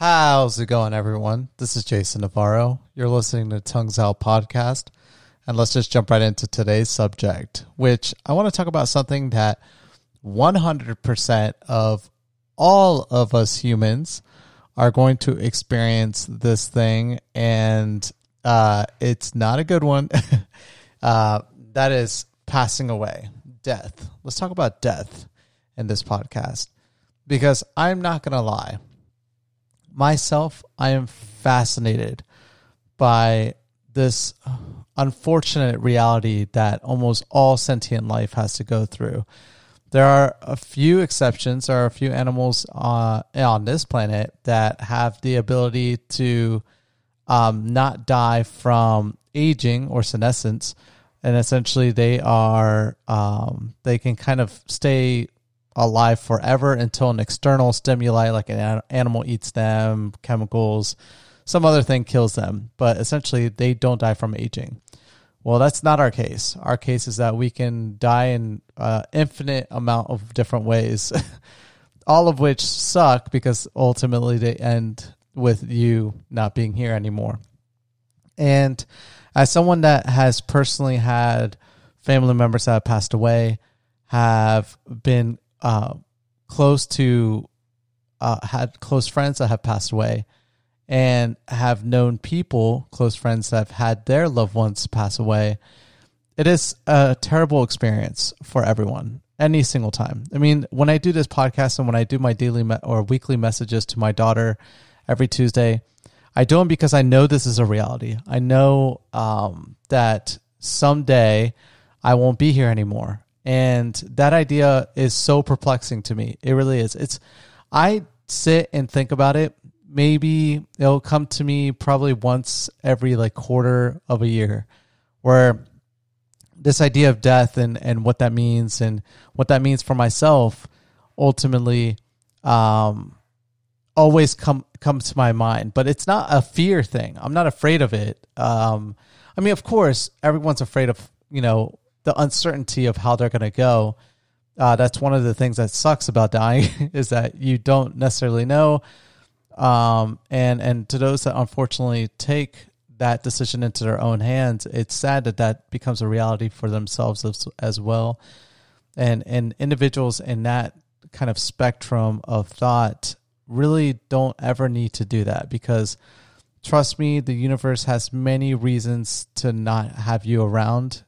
How's it going, everyone? This is Jason Navarro. You're listening to Tongues Out Podcast. And let's just jump right into today's subject, which I want to talk about something that 100% of all of us humans are going to experience this thing. And uh, it's not a good one. uh, that is passing away, death. Let's talk about death in this podcast because I'm not going to lie. Myself, I am fascinated by this unfortunate reality that almost all sentient life has to go through. There are a few exceptions. There are a few animals uh, on this planet that have the ability to um, not die from aging or senescence, and essentially they are um, they can kind of stay alive forever until an external stimuli like an animal eats them, chemicals, some other thing kills them. But essentially, they don't die from aging. Well, that's not our case. Our case is that we can die in uh, infinite amount of different ways, all of which suck because ultimately they end with you not being here anymore. And as someone that has personally had family members that have passed away, have been uh, close to, uh, had close friends that have passed away, and have known people, close friends that have had their loved ones pass away, it is a terrible experience for everyone any single time. I mean, when I do this podcast and when I do my daily me- or weekly messages to my daughter every Tuesday, I do them because I know this is a reality. I know um, that someday I won't be here anymore. And that idea is so perplexing to me. It really is. It's I sit and think about it maybe it'll come to me probably once every like quarter of a year where this idea of death and, and what that means and what that means for myself ultimately um, always come comes to my mind but it's not a fear thing i'm not afraid of it um, i mean of course everyone's afraid of you know the uncertainty of how they're going to go uh, that's one of the things that sucks about dying is that you don't necessarily know um, and and to those that unfortunately take that decision into their own hands, it's sad that that becomes a reality for themselves as, as well. And and individuals in that kind of spectrum of thought really don't ever need to do that because trust me, the universe has many reasons to not have you around.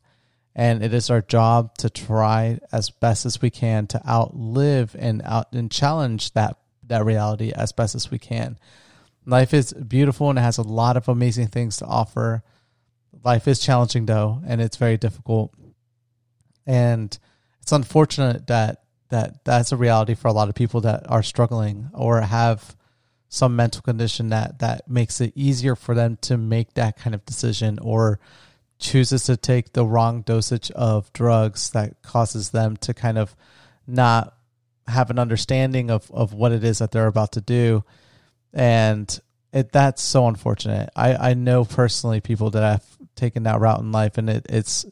And it is our job to try as best as we can to outlive and out and challenge that that reality as best as we can. Life is beautiful and it has a lot of amazing things to offer. Life is challenging though, and it's very difficult. And it's unfortunate that that that's a reality for a lot of people that are struggling or have some mental condition that that makes it easier for them to make that kind of decision or chooses to take the wrong dosage of drugs that causes them to kind of not have an understanding of, of what it is that they're about to do. And it that's so unfortunate. I, I know personally people that have taken that route in life and it, it's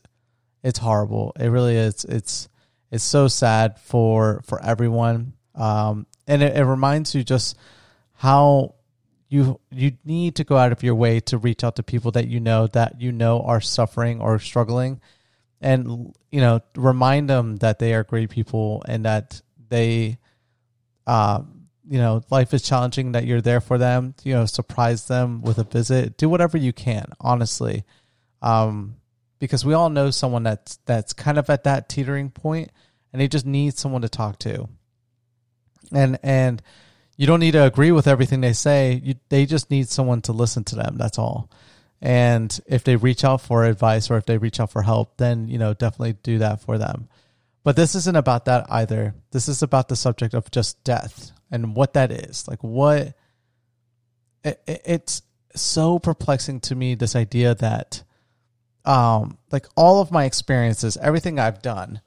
it's horrible. It really is. It's it's so sad for for everyone. Um, and it, it reminds you just how you you need to go out of your way to reach out to people that you know that you know are suffering or struggling and you know remind them that they are great people and that they, uh, you know, life is challenging, that you're there for them, you know, surprise them with a visit, do whatever you can, honestly. Um, because we all know someone that's, that's kind of at that teetering point and they just need someone to talk to. And, and, you don't need to agree with everything they say. You, they just need someone to listen to them. That's all. And if they reach out for advice or if they reach out for help, then, you know, definitely do that for them. But this isn't about that either. This is about the subject of just death and what that is. Like, what it, it, it's so perplexing to me this idea that, um, like all of my experiences, everything I've done,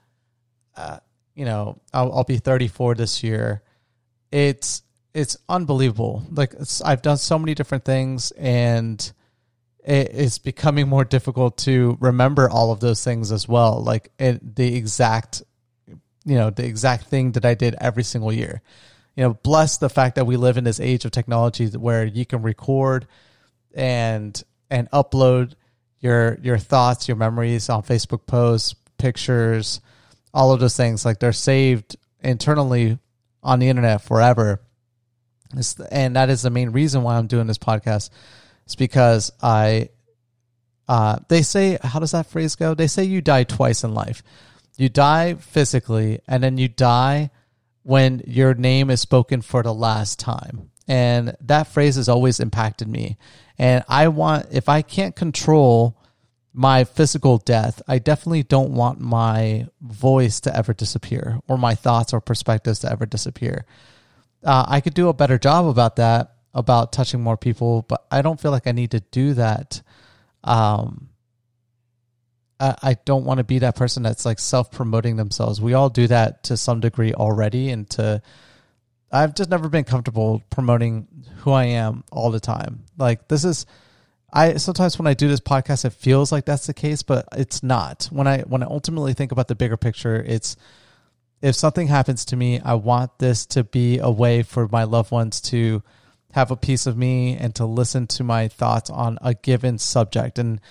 uh, you know, I'll, I'll be 34 this year. It's, it's unbelievable. Like, I've done so many different things and, it is becoming more difficult to remember all of those things as well. Like it, the exact, you know, the exact thing that I did every single year. you know, bless the fact that we live in this age of technology where you can record and and upload your your thoughts, your memories on Facebook posts, pictures, all of those things. Like they're saved internally on the internet forever. And that is the main reason why I'm doing this podcast. It's because I, uh, they say, how does that phrase go? They say you die twice in life. You die physically, and then you die when your name is spoken for the last time. And that phrase has always impacted me. And I want, if I can't control my physical death, I definitely don't want my voice to ever disappear or my thoughts or perspectives to ever disappear. Uh, I could do a better job about that, about touching more people, but I don't feel like I need to do that. Um, I, I don't want to be that person that's like self promoting themselves. We all do that to some degree already, and to I've just never been comfortable promoting who I am all the time. Like this is I sometimes when I do this podcast, it feels like that's the case, but it's not. When I when I ultimately think about the bigger picture, it's if something happens to me, I want this to be a way for my loved ones to have a piece of me and to listen to my thoughts on a given subject. And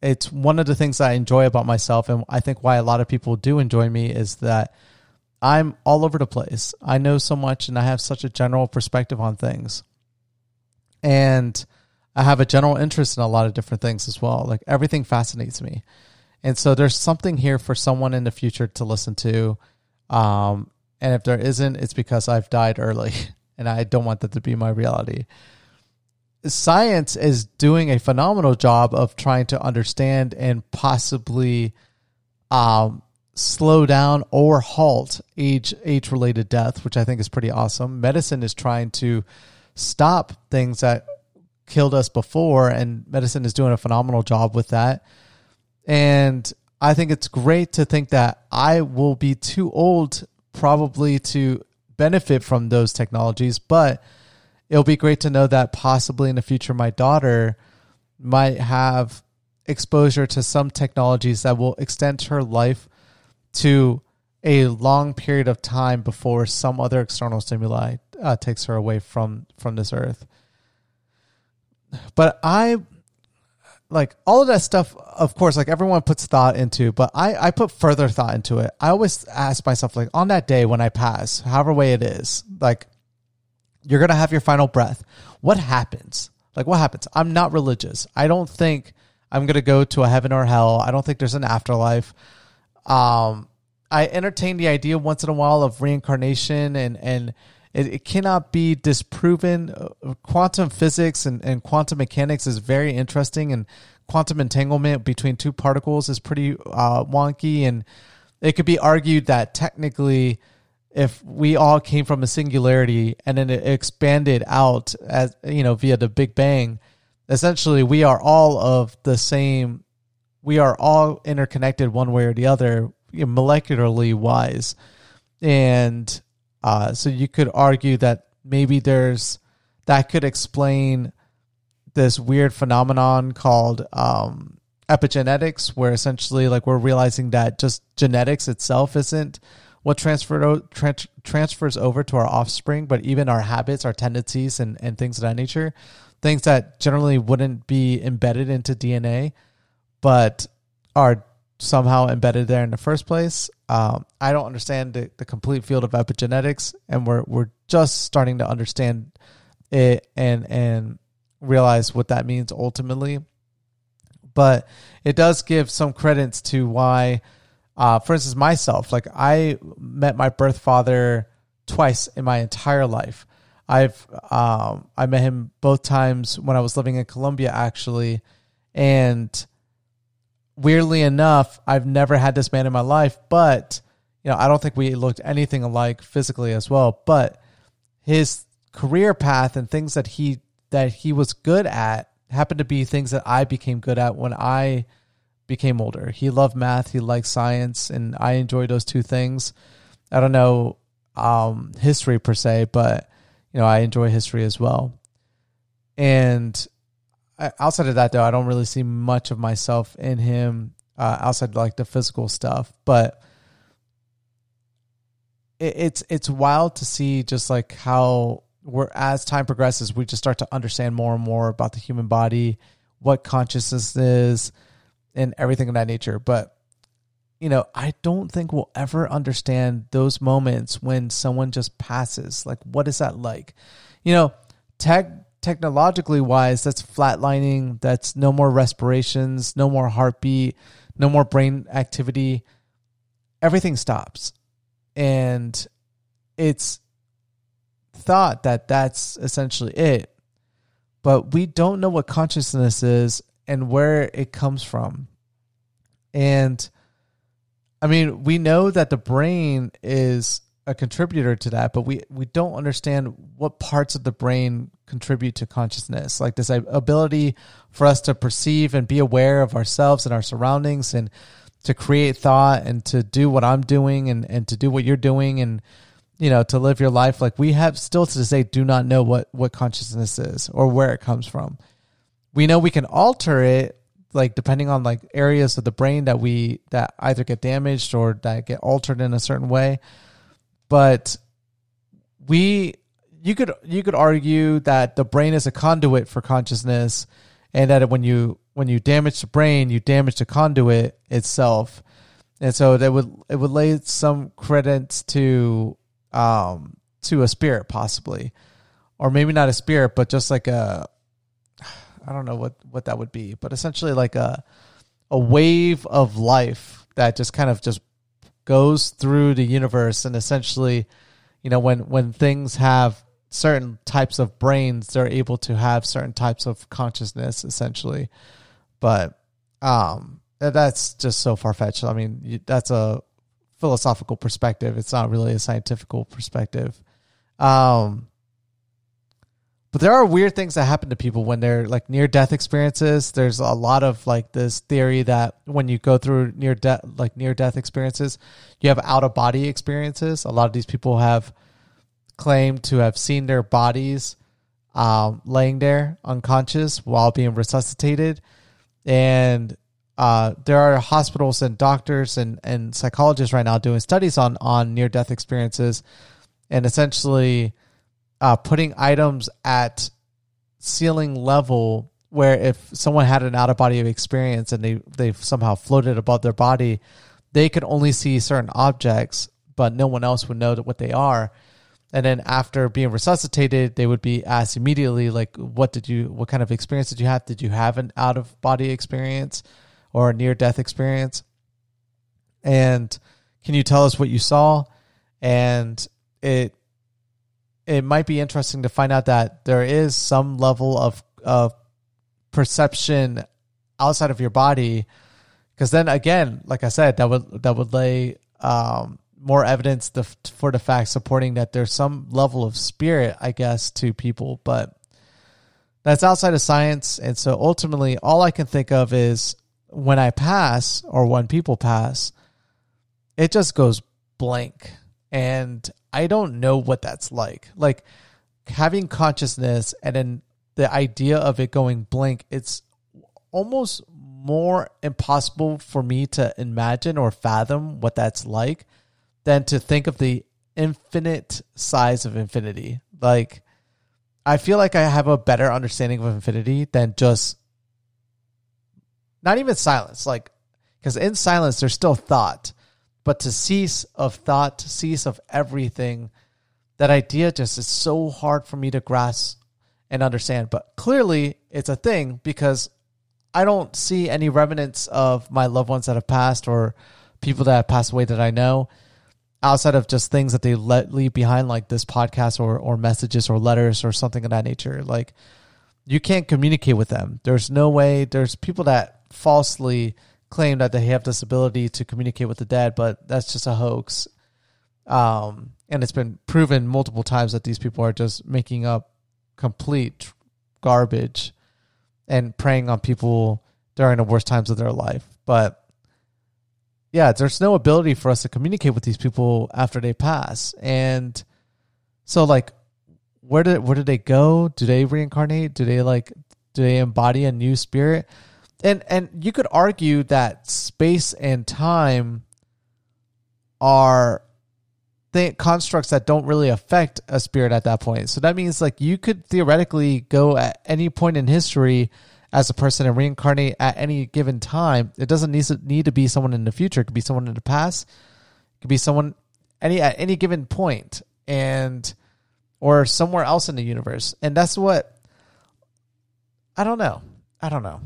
it's one of the things I enjoy about myself, and I think why a lot of people do enjoy me is that I'm all over the place. I know so much, and I have such a general perspective on things. And I have a general interest in a lot of different things as well. Like everything fascinates me. And so there's something here for someone in the future to listen to. Um, and if there isn't, it's because I've died early and I don't want that to be my reality. Science is doing a phenomenal job of trying to understand and possibly um, slow down or halt age age related death, which I think is pretty awesome. Medicine is trying to stop things that killed us before, and medicine is doing a phenomenal job with that. And I think it's great to think that I will be too old probably to benefit from those technologies, but it'll be great to know that possibly in the future my daughter might have exposure to some technologies that will extend her life to a long period of time before some other external stimuli uh, takes her away from from this earth. But I like all of that stuff of course like everyone puts thought into but i i put further thought into it. I always ask myself like on that day when i pass however way it is like you're gonna have your final breath. What happens? Like what happens? I'm not religious. I don't think i'm gonna go to a heaven or hell. I don't think there's an afterlife. Um i entertain the idea once in a while of reincarnation and and it, it cannot be disproven. Uh, quantum physics and, and quantum mechanics is very interesting, and quantum entanglement between two particles is pretty uh, wonky. And it could be argued that technically, if we all came from a singularity and then it expanded out as you know via the Big Bang, essentially we are all of the same. We are all interconnected one way or the other, you know, molecularly wise, and uh, so you could argue that maybe there's that could explain this weird phenomenon called um, epigenetics, where essentially like we're realizing that just genetics itself isn't what transferred tra- transfers over to our offspring, but even our habits, our tendencies, and, and things of that nature, things that generally wouldn't be embedded into DNA, but are somehow embedded there in the first place. Um, I don't understand the, the complete field of epigenetics, and we're we're just starting to understand it and and realize what that means ultimately. But it does give some credence to why, uh, for instance, myself. Like I met my birth father twice in my entire life. I've um, I met him both times when I was living in Colombia, actually, and weirdly enough, I've never had this man in my life, but you know, I don't think we looked anything alike physically as well. But his career path and things that he that he was good at happened to be things that I became good at when I became older. He loved math, he liked science, and I enjoyed those two things. I don't know um, history per se, but you know, I enjoy history as well. And outside of that though, I don't really see much of myself in him uh, outside like the physical stuff. But it, it's it's wild to see just like how we're as time progresses, we just start to understand more and more about the human body, what consciousness is, and everything of that nature. But you know, I don't think we'll ever understand those moments when someone just passes. Like, what is that like? You know, tech technologically wise, that's flatlining. That's no more respirations, no more heartbeat, no more brain activity. Everything stops, and it's thought that that's essentially it. But we don't know what consciousness is and where it comes from. And I mean, we know that the brain is a contributor to that, but we, we don't understand what parts of the brain contribute to consciousness. Like this ability for us to perceive and be aware of ourselves and our surroundings and to create thought and to do what I'm doing and, and to do what you're doing and you know, to live your life. Like we have still to say, do not know what what consciousness is or where it comes from. We know we can alter it, like depending on like areas of the brain that we that either get damaged or that get altered in a certain way. But we, you could you could argue that the brain is a conduit for consciousness, and that when you when you damage the brain, you damage the conduit itself. And so that would it would lay some credence to um, to a spirit possibly, or maybe not a spirit, but just like a I don't know what what that would be, but essentially like a a wave of life that just kind of just goes through the universe and essentially, you know, when when things have certain types of brains, they're able to have certain types of consciousness essentially. But um that's just so far fetched. I mean, that's a philosophical perspective. It's not really a scientific perspective. Um, but there are weird things that happen to people when they're like near death experiences. There's a lot of like this theory that when you go through near death, like near death experiences, you have out of body experiences. A lot of these people have claimed to have seen their bodies um, laying there unconscious while being resuscitated. And uh, there are hospitals and doctors and, and psychologists right now doing studies on, on near death experiences and essentially uh, putting items at ceiling level where if someone had an out of body experience and they, they've somehow floated above their body, they could only see certain objects, but no one else would know what they are. And then after being resuscitated, they would be asked immediately, like, what did you, what kind of experience did you have? Did you have an out of body experience? or a near death experience. And can you tell us what you saw? And it it might be interesting to find out that there is some level of of perception outside of your body because then again like i said that would that would lay um, more evidence for the fact supporting that there's some level of spirit i guess to people but that's outside of science and so ultimately all i can think of is when I pass or when people pass, it just goes blank. And I don't know what that's like. Like having consciousness and then the idea of it going blank, it's almost more impossible for me to imagine or fathom what that's like than to think of the infinite size of infinity. Like, I feel like I have a better understanding of infinity than just not even silence, like because in silence there's still thought, but to cease of thought, to cease of everything, that idea just is so hard for me to grasp and understand. But clearly, it's a thing because I don't see any remnants of my loved ones that have passed or people that have passed away that I know outside of just things that they let leave behind, like this podcast or, or messages or letters or something of that nature. Like, you can't communicate with them. There's no way. There's people that falsely claim that they have this ability to communicate with the dead, but that's just a hoax. Um, and it's been proven multiple times that these people are just making up complete garbage and preying on people during the worst times of their life. But yeah, there's no ability for us to communicate with these people after they pass. And so like where did where did they go? Do they reincarnate? Do they like do they embody a new spirit? And and you could argue that space and time are constructs that don't really affect a spirit at that point. So that means like you could theoretically go at any point in history as a person and reincarnate at any given time. It doesn't need to, need to be someone in the future. It could be someone in the past. It could be someone any at any given point and or somewhere else in the universe. And that's what I don't know. I don't know.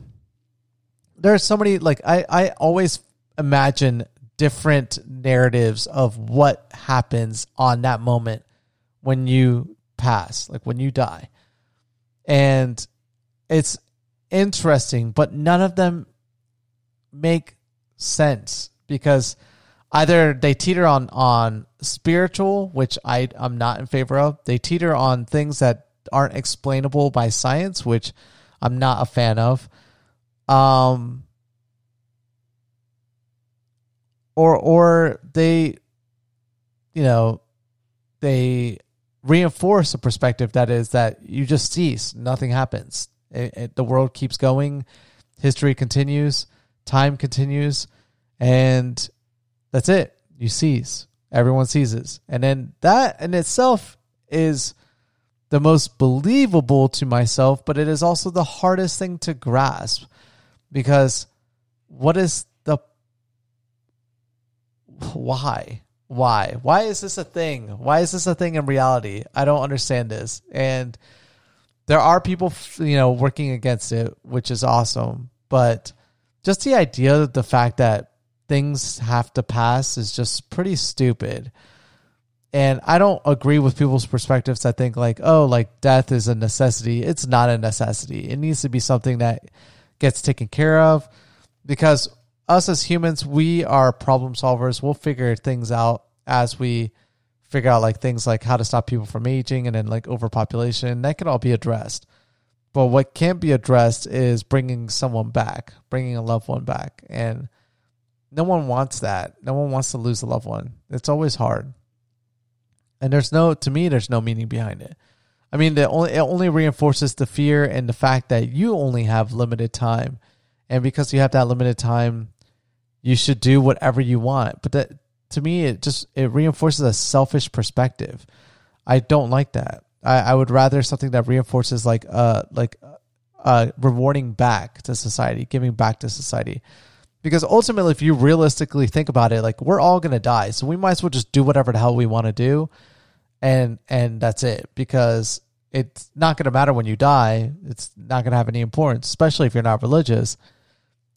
There's so many like I I always imagine different narratives of what happens on that moment when you pass, like when you die. And it's interesting, but none of them make sense because either they teeter on on spiritual, which I I'm not in favor of. They teeter on things that aren't explainable by science, which I'm not a fan of. Um or or they you know they reinforce a perspective that is that you just cease nothing happens. It, it, the world keeps going history continues time continues and that's it. You cease. Everyone ceases. and then that in itself is the most believable to myself but it is also the hardest thing to grasp because what is the why? Why? Why is this a thing? Why is this a thing in reality? I don't understand this. And there are people, you know, working against it, which is awesome. But just the idea that the fact that things have to pass is just pretty stupid. And I don't agree with people's perspectives that think like, oh, like death is a necessity. It's not a necessity. It needs to be something that gets taken care of because us as humans, we are problem solvers. We'll figure things out as we figure out like things like how to stop people from aging and then like overpopulation. That can all be addressed. But what can't be addressed is bringing someone back, bringing a loved one back. And no one wants that. No one wants to lose a loved one. It's always hard. And there's no, to me, there's no meaning behind it. I mean, the only, it only reinforces the fear and the fact that you only have limited time. And because you have that limited time, you should do whatever you want. But that to me, it just it reinforces a selfish perspective. I don't like that. I, I would rather something that reinforces like uh like uh rewarding back to society, giving back to society. Because ultimately, if you realistically think about it, like we're all gonna die, so we might as well just do whatever the hell we want to do, and and that's it. Because it's not gonna matter when you die. It's not gonna have any importance, especially if you're not religious.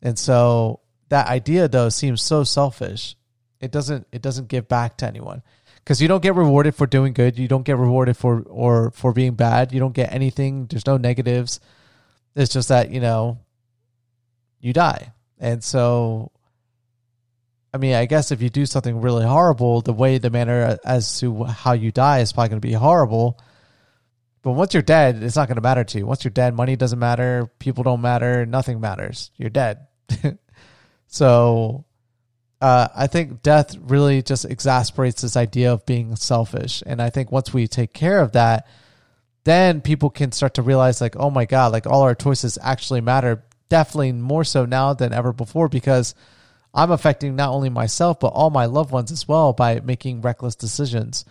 And so that idea though seems so selfish. It doesn't it doesn't give back to anyone because you don't get rewarded for doing good. You don't get rewarded for or for being bad. You don't get anything. There's no negatives. It's just that you know you die, and so I mean, I guess if you do something really horrible, the way the manner as to how you die is probably going to be horrible. But once you're dead, it's not going to matter to you. Once you're dead, money doesn't matter, people don't matter, nothing matters. You're dead. So uh, I think death really just exasperates this idea of being selfish. And I think once we take care of that, then people can start to realize, like, oh my God, like all our choices actually matter. Definitely more so now than ever before because I'm affecting not only myself, but all my loved ones as well by making reckless decisions.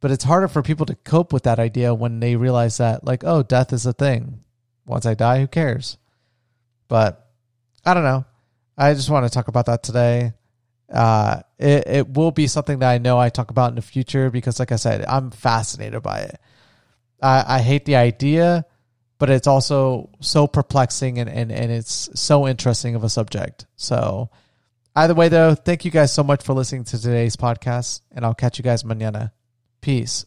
But it's harder for people to cope with that idea when they realize that, like, oh, death is a thing. Once I die, who cares? But I don't know. I just want to talk about that today. Uh, it, it will be something that I know I talk about in the future because, like I said, I'm fascinated by it. I, I hate the idea, but it's also so perplexing and, and, and it's so interesting of a subject. So, either way, though, thank you guys so much for listening to today's podcast, and I'll catch you guys mañana. Peace.